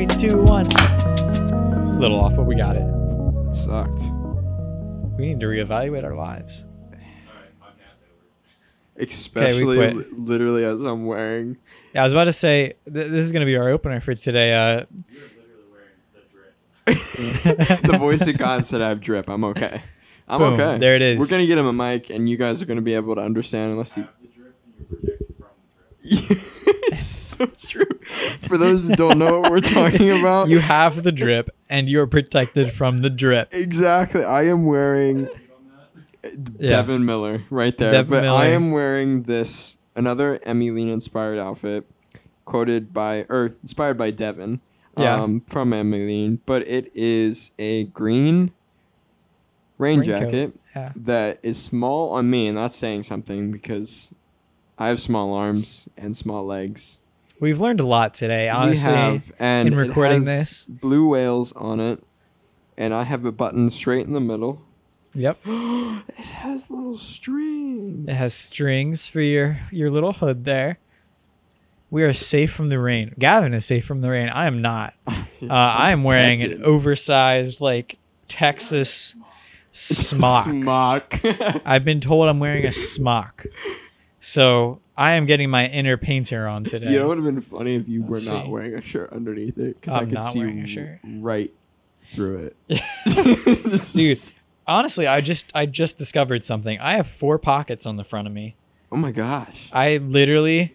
Three, two, one. It's a little off, but we got it. It sucked. We need to reevaluate our lives. Especially quit. li- literally as I'm wearing. Yeah, I was about to say th- this is going to be our opener for today. Uh, the voice of God said I have drip. I'm okay. I'm Boom, okay. there it is. We're gonna get him a mic, and you guys are gonna be able to understand unless you. it's so true. For those that don't know what we're talking about, you have the drip, and you're protected from the drip. exactly. I am wearing Yeah. Devin Miller right there, Devin but I am wearing this another Lean inspired outfit, quoted by or inspired by Devin. Yeah. Um, from M. Elene, but it is a green rain Raincoat. jacket Yeah. that is small on me, and that's saying something because I have small arms and small legs. We've learned a lot today, honestly. we have, and in it recording has this. blue whales on it, and I have a button straight in the middle. Yep. it has little strings. It has strings for your your little hood there. We are safe from the rain. Gavin is safe from the rain. I am not. Uh, I am wearing an oversized like Texas smock. Smock. I've been told I'm wearing a smock. So I am getting my inner painter on today. You know, it would have been funny if you were Let's not see. wearing a shirt underneath it because I I'm could not see wearing a shirt. right through it. Dude, honestly, I just I just discovered something. I have four pockets on the front of me. Oh my gosh. I literally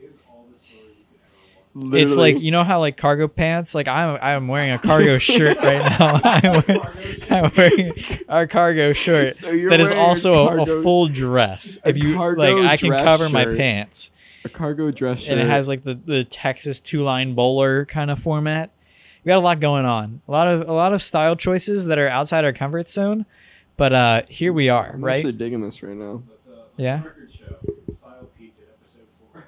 Literally, it's like you know how like cargo pants? Like i'm i'm wearing a cargo shirt right now. I'm wearing, I'm wearing a cargo shirt So that is wearing a also a, full dress. if you like i can cover my pants. A cargo dress shirt. and it has like the the texas two line bowler kind of format. We got a lot going on. A lot of a lot of style choices that are outside our comfort zone but uh here we are I'm right? actually digging this right now. yeah.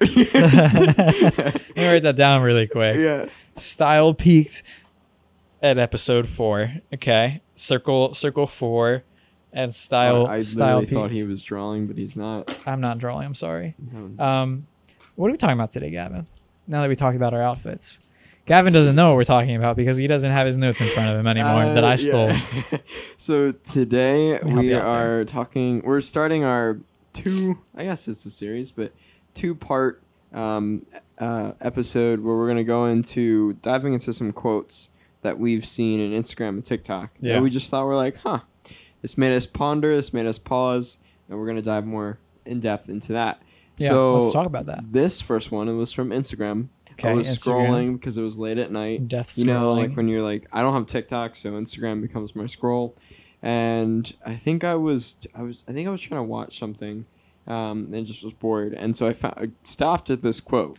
let me write that down really quick Yeah. style peaked at episode four. Okay, circle circle four, and style I, I style literally thought he was drawing, but he's not. I'm not drawing. I'm sorry. No. Um, what are we talking about today, Gavin? Now that we talked about our outfits, Gavin doesn't know what we're talking about because he doesn't have his notes in front of him anymore that Uh, I stole. yeah. so today we you out there. are talking. We're starting our two. I guess it's a series, but two part um, uh, episode where we're gonna go into diving into some quotes that we've seen in Instagram and TikTok. Yeah. That we just thought were like, huh. This made us ponder. This made us pause, and we're gonna dive more in depth into that. Yeah, so let's talk about that. This first one, it was from Instagram. Okay, I was Instagram. scrolling because it was late at night Death scrolling. you know like when you're like i don't have tiktok so instagram becomes my scroll and i think i was i was i think i was trying to watch something um, and just was bored and so i, found, I stopped at this quote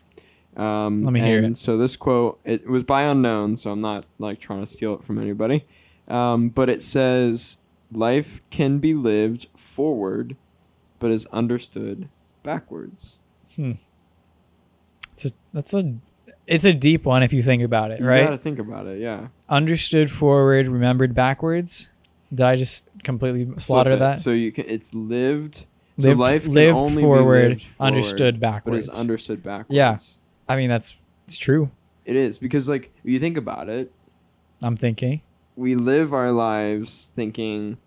um, Let me hear it. so this quote it was by unknown so i'm not like trying to steal it from anybody um, but it says life can be lived forward but is understood backwards It's a, that's a it's a deep one if you think about it, right? you gotta think about it yeah Understood forward, remembered backwards. Did I just completely slaughter that? So you can. It's lived. Lived, so life can lived only forward, lived forward, understood but backwards. is understood backwards. Yeah. I mean, that's it's true. it is because like if you think about it, I'm thinking. we live our lives thinking,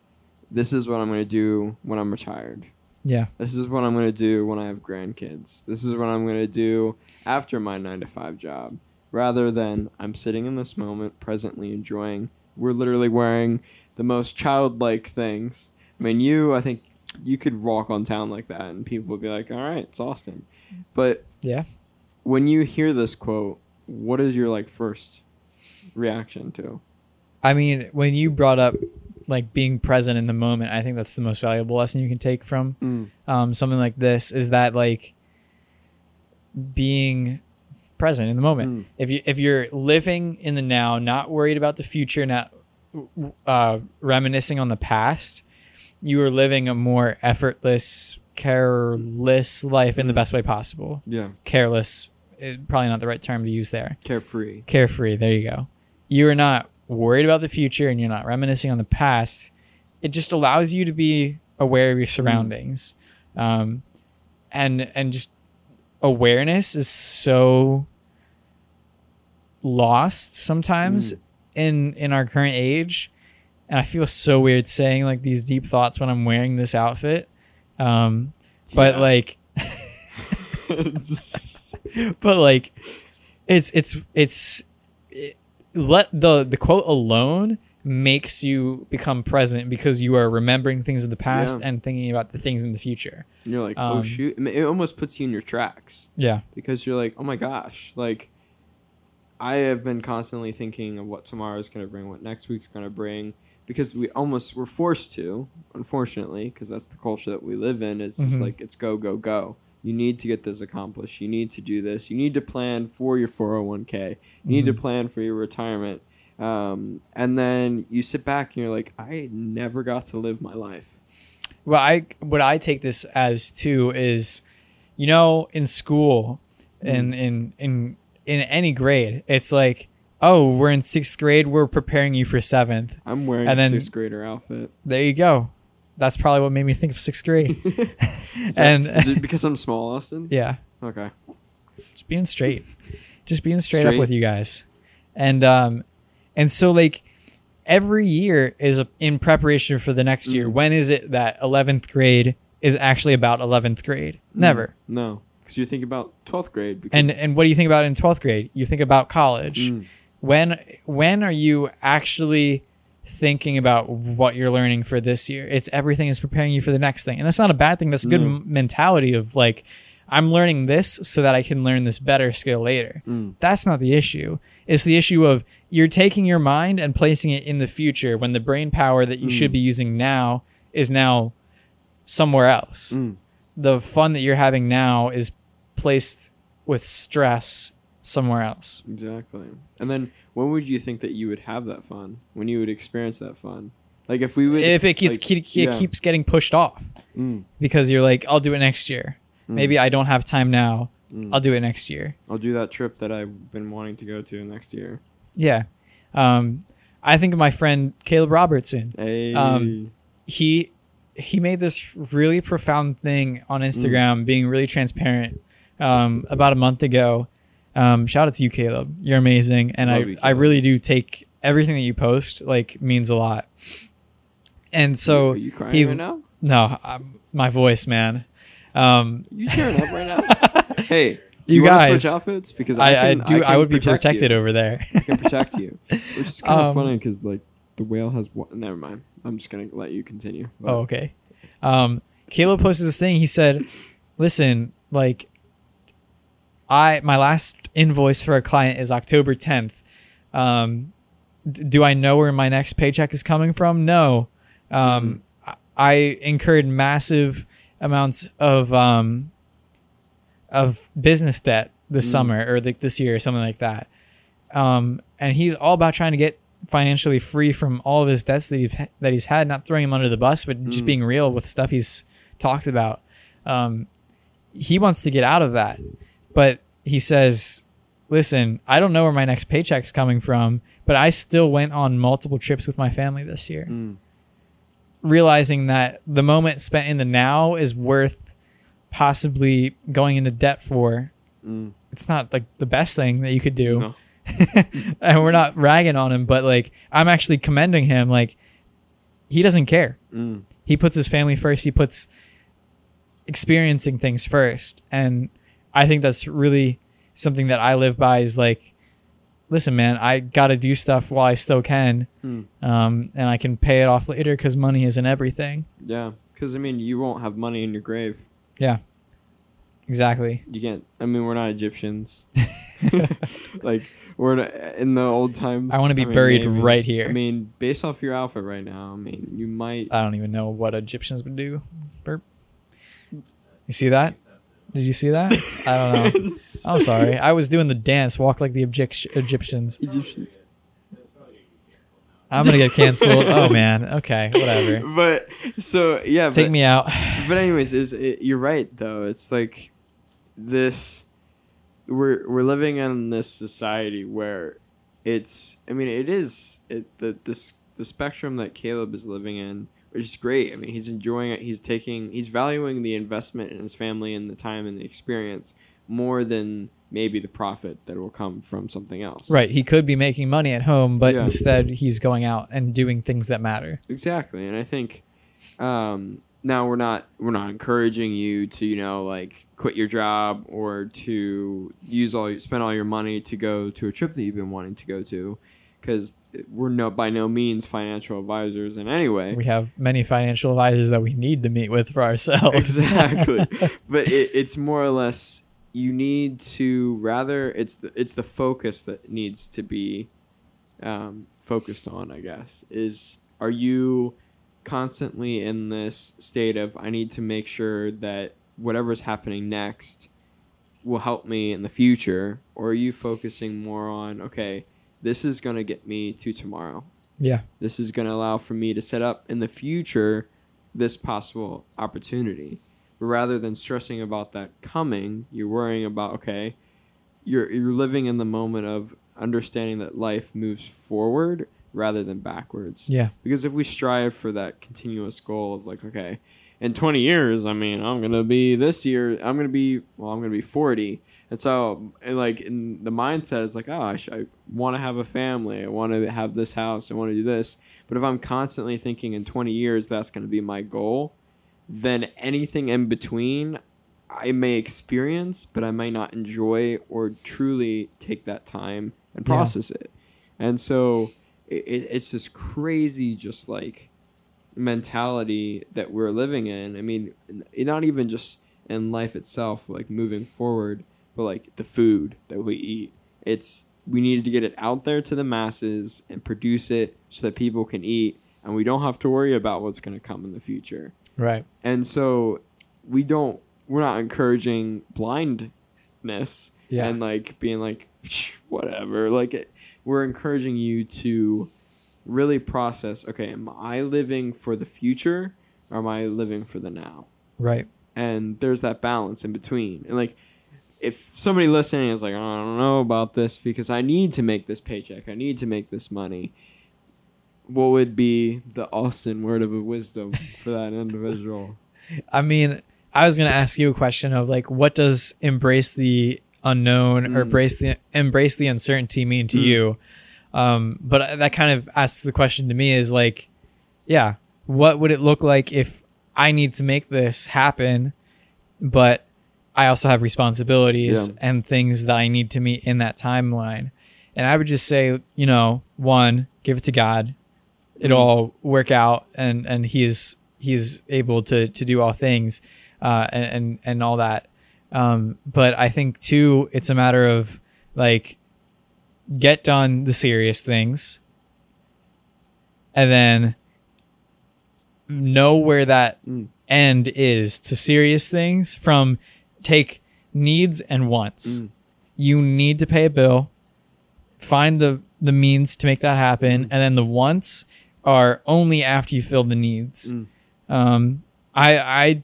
this is what I'm gonna do when I'm retired. Yeah. This is what I'm gonna do when I have grandkids. This is what I'm gonna do after my nine to five job. Rather than I'm sitting in this moment, presently enjoying. We're literally wearing the most childlike things. I mean, you, I think you could walk on town like that, and people would be like, "All right, it's Austin." But Yeah. when you hear this quote, what is your like first reaction to? I mean, when you brought up like being present in the moment, I think that's the most valuable lesson you can take from um, something like this is that like being present in the moment. Mm. If you if you're living in the now, not worried about the future, not uh, reminiscing on the past, you are living a more effortless, careless life in the Mm. best way possible. Yeah, Careless, eh, probably not the right term to use there. carefree. Carefree. There you go. You are not worried about the future, and you're not reminiscing on the past. It just allows you to be aware of your surroundings, um, and and just awareness is so lost sometimes Mm. in in our current age and i feel so weird saying like these deep thoughts when i'm wearing this outfit um but Yeah. like but like it's it's it's it, let the the quote alone makes you become present because you are remembering things in the past Yeah. and thinking about the things in the future And you're like, oh Um, shoot! It almost puts you in your tracks yeah because you're like, oh my gosh, like I have been constantly thinking of what tomorrow's gonna bring, what next week's gonna bring, because we almost we're forced to, unfortunately, because that's the culture that we live in. It's just Mhm. like it's go go go. You need to get this accomplished. You need to do this. You need to plan for your 401k. You need to Mhm. plan for your retirement. Um, and then you sit back and you're like, I never got to live my life. Well, i what i take this as too is you know in school in in in in any grade it's like oh we're in sixth grade. We're preparing you for seventh. I'm wearing And a then- sixth grader outfit. there you go. That's probably what made me think of sixth grade. Is that- And- is it because I'm small, Austin? yeah. Okay. just being straight. Just being straight, Straight. up with you guys. And um and so like every year is a, in preparation for the next year. Mm. when is it that 11th grade is actually about 11th grade? Never. Mm, no, because you think about twelfth grade. Because, and and what do you think about in 12th grade? You think about college. Mm, when when are you actually thinking about what you're learning for this year? It's everything is preparing you for the next thing. And that's not a bad thing. That's a good No. m- mentality of like i'm learning this so that i can learn this better skill later. Mm, that's not the issue. It's the issue of you're taking your mind and placing it in the future when the brain power that you Mm. should be using now is now somewhere else. Mm. the fun that you're having now is placed with stress somewhere else exactly. And then when would you think that you would have that fun? When you would experience that fun? Like if we would, if it keeps like, keep, yeah. it keeps getting pushed off Mm, because you're like i'll do it next year mm, maybe i don't have time now mm. i'll do it next year I'll do that trip that I've been wanting to go to next year. yeah um, i think of my friend caleb robertson Hey. Um, he he made this really profound thing on Instagram, being really transparent um, about a month ago. Um, shout out to you, Caleb. You're amazing, and I you, I really do take everything that you post like means a lot. And so are you crying he- right now? no, um, my voice, man. Um, You tearing up right now? Hey, do You you, guys, switch outfits? Because I, I, I can, do. I, can would be protected you. over there. I can protect you, which is kind of Um, funny because like the whale has what? Never mind. I'm just gonna let you continue. Oh, okay. Um, Caleb posted this thing. He said, "Listen, like, I my last invoice for a client is October 10th. Um, d- do I know where my next paycheck is coming from? No. Um, I, I incurred massive amounts of um of business debt this Mm. summer or like this year or something like that. Um, and he's all about trying to get financially free from all of his debts that he's that he's had, not throwing him under the bus, but just Mm. being real with stuff he's talked about. Um, he wants to get out of that, but he says, "Listen, I don't know where my next paycheck's coming from, but I still went on multiple trips with my family this year, Mm, realizing that the moment spent in the now is worth possibly going into debt for. mm, It's not like the best thing that you could do." no. and we're not ragging on him, but like I'm actually commending him. Like he doesn't care. Mm, He puts his family first. He puts experiencing things first, and I think that's really something that I live by. Is like, listen, man, I got to do stuff while I still can, mm. um, and I can pay it off later because money isn't everything. Yeah, because I mean, you won't have money in your grave. Yeah. Exactly. You can't. I mean, we're not Egyptians. like we're in the old times. I want to be mean, buried maybe. right here. I mean, based off your outfit right now, I mean, you might. I don't even know what Egyptians would do. Burp. You see that? Did you see that? I don't know. I'm sorry. I was doing the dance, walk like the Egypt- Egyptians. Egyptians. I'm gonna get canceled. oh man. Okay, whatever. But so yeah, Take but, me out. But anyways, is it, you're right though. It's like this. We're we're living in this society where it's. I mean, it is it the this the spectrum that Caleb is living in, which is great. I mean, he's enjoying it. He's taking. He's valuing the investment in his family and the time and the experience more than maybe the profit that will come from something else. Right. He could be making money at home, but Yeah. instead he's going out and doing things that matter. Exactly, and I think um, now we're not we're not encouraging you to you know like quit your job or to use all spend all your money to go to a trip that you've been wanting to go to, because we're no by no means financial advisors in any way. We have many financial advisors that we need to meet with for ourselves. exactly but it, it's more or less you need to rather it's the, it's the focus that needs to be um, focused on i guess is are you constantly in this state of i need to make sure that whatever's happening next will help me in the future or are you focusing more on okay this is going to get me to tomorrow yeah. this is going to allow for me to set up in the future this possible opportunity. Rather than stressing about that coming, you're worrying about okay, you're you're living in the moment of understanding that life moves forward rather than backwards. Yeah. Because if we strive for that continuous goal of like okay, in 20 years, I mean, I'm going to be this year, I'm going to be well, I'm going to be 40. And so, and like, in the mindset is like, oh, I, sh- I want to have a family. I want to have this house. I want to do this. But if I'm constantly thinking in 20 years that's going to be my goal, then anything in between I may experience, but I may not enjoy or truly take that time and Yeah. process it. And so it, it, it's this crazy, just like mentality that we're living in. I mean, not even just in life itself, like moving forward, but like the food that we eat. It's we needed to get it out there to the masses and produce it so that people can eat, and we don't have to worry about what's going to come in the future. Right. And so we don't. We're not encouraging blindness Yeah. and like being like whatever. Like it, we're encouraging you to really process. Okay, am I living for the future or am I living for the now? right. and there's that balance in between. And like, if somebody listening is like, "Oh, I don't know about this because I need to make this paycheck, I need to make this money. What would be the Austin word of wisdom for that individual? I mean, I was gonna ask you a question of like, what does embrace the unknown or Mm. embrace the embrace the uncertainty mean to Mm. you? Um, but that kind of asks the question to me is like, yeah, what would it look like if I need to make this happen, but I also have responsibilities Yeah. and things that I need to meet in that timeline? And I would just say, you know, one, give it to God. It'll Mhm. all work out, and and He's He's able to to do all things, uh, and and, and all that. Um, but I think too, it's a matter of like get done the serious things, and then know where that Mm. end is to serious things. From take needs and wants Mm. you need to pay a bill find the the means to make that happen Mhm. and then the wants are only after you fill the needs Mm. um i i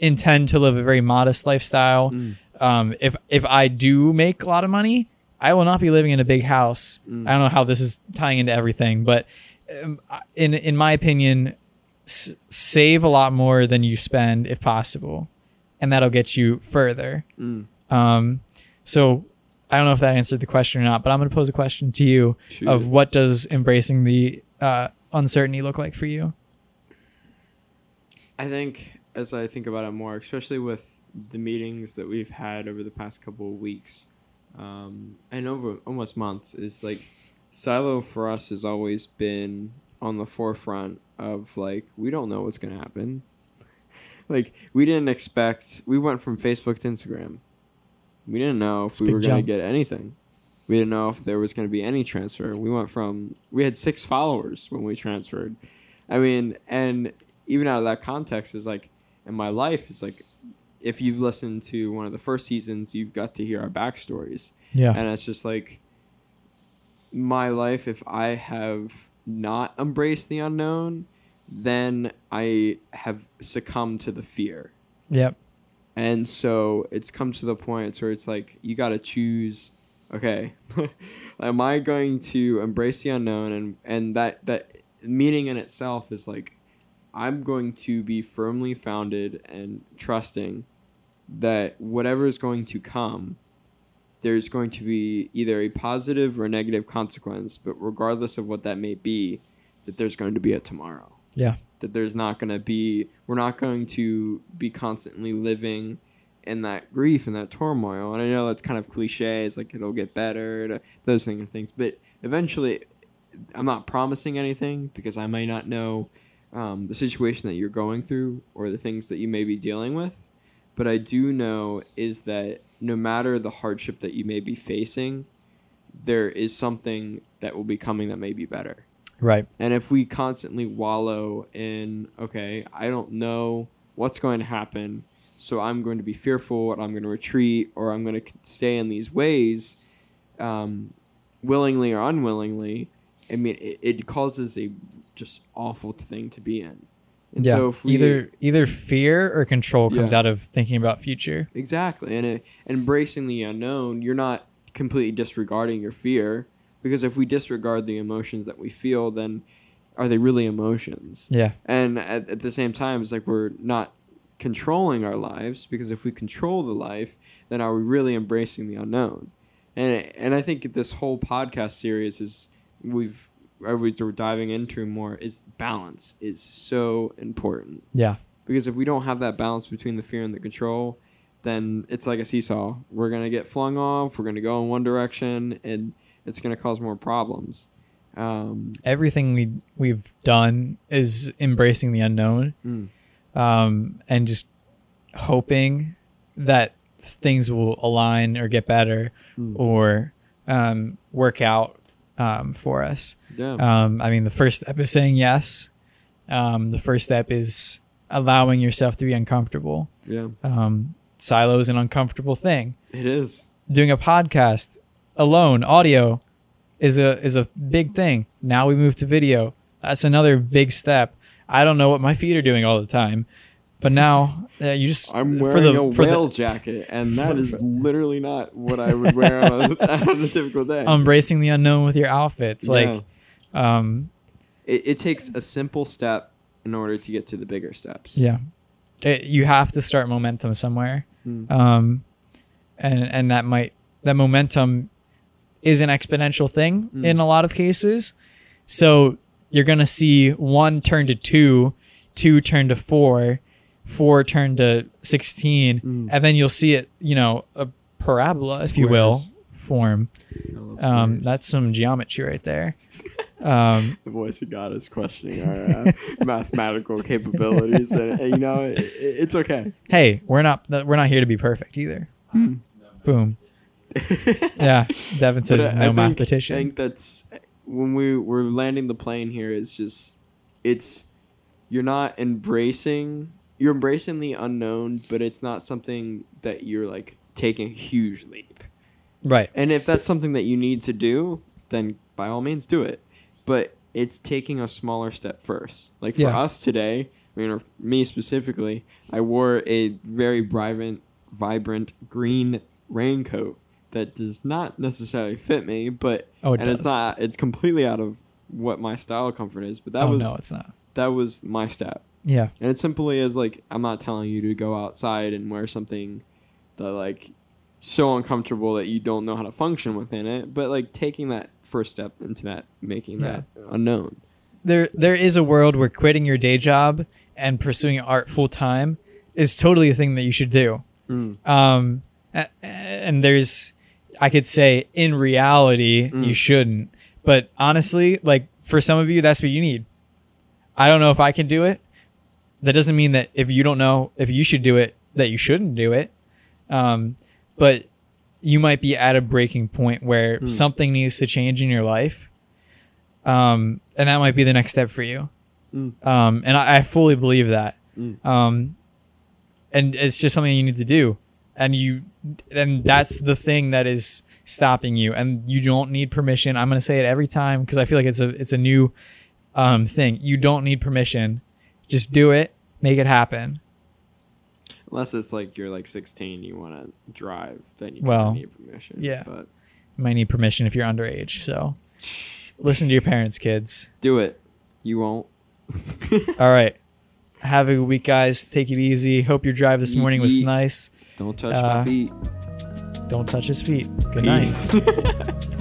intend to live a very modest lifestyle Mm. um if if i do make a lot of money i will not be living in a big house Mm. i don't know how this is tying into everything but um, in in my opinion s- save a lot more than you spend if possible and that'll get you further Mm. um, so I don't know if that answered the question or not, but I'm going to pose a question to you Shoot of what does embracing the uh, uncertainty look like for you? I think as I think about it more, especially with the meetings that we've had over the past couple of weeks, um, and over almost months, is like silo for us has always been on the forefront of like we don't know what's gonna happen. like we didn't expect. We went from Facebook to Instagram. We didn't know if It's we were gonna get anything. We didn't know if there was gonna be any transfer. We went from we had six followers when we transferred. I mean, and even out of that context is like in my life, it's like if you've listened to one of the first seasons, you've got to hear our backstories. Yeah. And it's just like my life, if I have not embraced the unknown, then I have succumbed to the fear. Yep. And so it's come to the point where it's like you got to choose. Okay, am I going to embrace the unknown and and that that meaning in itself is like I'm going to be firmly founded and trusting that whatever is going to come there's going to be either a positive or negative consequence, but regardless of what that may be, that there's going to be a tomorrow. Yeah. That there's not going to be, we're not going to be constantly living in that grief and that turmoil. And I know that's kind of cliche. It's like it'll get better, those things and things. But eventually, I'm not promising anything because I may not know um, the situation that you're going through or the things that you may be dealing with. But I do know is that no matter the hardship that you may be facing, there is something that will be coming that may be better. Right. And if we constantly wallow in, okay, I don't know what's going to happen, so I'm going to be fearful, and I'm going to retreat, or I'm going to stay in these ways, um, willingly or unwillingly, I mean, it, it causes a just awful thing to be in. And yeah. so if we, either either fear or control comes Yeah. out of thinking about future. Exactly. And it, embracing the unknown, you're not completely disregarding your fear because if we disregard the emotions that we feel, then are they really emotions? Yeah. And at, at the same time, it's like we're not controlling our lives because if we control the life, then are we really embracing the unknown? And and I think this whole podcast series is we've everybody's we're diving into more is balance is so important Yeah. because if we don't have that balance between the fear and the control, then it's like a seesaw. We're gonna get flung off. We're gonna go in one direction, and it's gonna cause more problems. Um, Everything we we've done is embracing the unknown. mm, um, and just hoping that things will align or get better Mm. or um, work out um, for us. yeah, Um, I mean, the first step is saying yes. Um, the first step is allowing yourself to be uncomfortable. yeah, Um, silo is an uncomfortable thing. it is. Doing a podcast alone, audio, is a is a big thing. Now we move to video. That's another big step. I don't know what my feet are doing all the time, but now uh, you just I'm for wearing the- a for the- whale jacket, and that is literally not what I would wear on a, on a typical day. embracing the unknown with your outfits. Yeah. Like, um, it, it takes a simple step in order to get to the bigger steps. yeah, It- you have to start momentum somewhere. Mm. Um, and and that might that momentum is an exponential thing Mm. in a lot of cases. So you're gonna see one turn to two, two turn to four, four turn to sixteen, Mm. and then you'll see it, you know, a parabola, if you will, form. Um, that's some geometry right there. Um, the voice of God is questioning our uh, mathematical capabilities, and, and, you know it, it- it's okay. hey, we're not we're not here to be perfect either. Hmm. Boom. Yeah, Devin says But no I think- mathematician. I think that's when we we're landing the plane here. It's just it's you're not embracing you're embracing the unknown, but it's not something that you're like taking a huge leap. right. And if that's something that you need to do, then by all means do it. But it's taking a smaller step first. Like for Yeah. us today, I mean, or me specifically, I wore a very vibrant, vibrant green raincoat that does not necessarily fit me, but Oh, it and does. it's not. It's completely out of what my style comfort is. But that oh was no, it's not. that was my step. Yeah. And it simply is like I'm not telling you to go outside and wear something that like so uncomfortable that you don't know how to function within it, but like taking that first step into that making that unknown. There there is a world where quitting your day job and pursuing art full time is totally a thing that you should do. Mm. Um, and there's, I could say, in reality, Mm. you shouldn't. But honestly, like for some of you, that's what you need. I don't know if I can do it. That doesn't mean that if you don't know if you should do it, that you shouldn't do it. Um, but you might be at a breaking point where Mm. something needs to change in your life. Um, and that might be the next step for you. Mm. Um, and I, I fully believe that Mm. um, and it's just something you need to do and you and that's the thing that is stopping you and you don't need permission i'm going to say it every time because i feel like it's a it's a new um, thing you don't need permission just do it make it happen Unless it's like you're like 16, you want to drive, then you Well, need permission. yeah. but you might need permission if you're underage so listen to your parents kids do it. You won't. all right have a good week guys take it easy hope your drive this morning was nice Don't touch Uh, my feet. Don't touch his feet. Good night. Peace.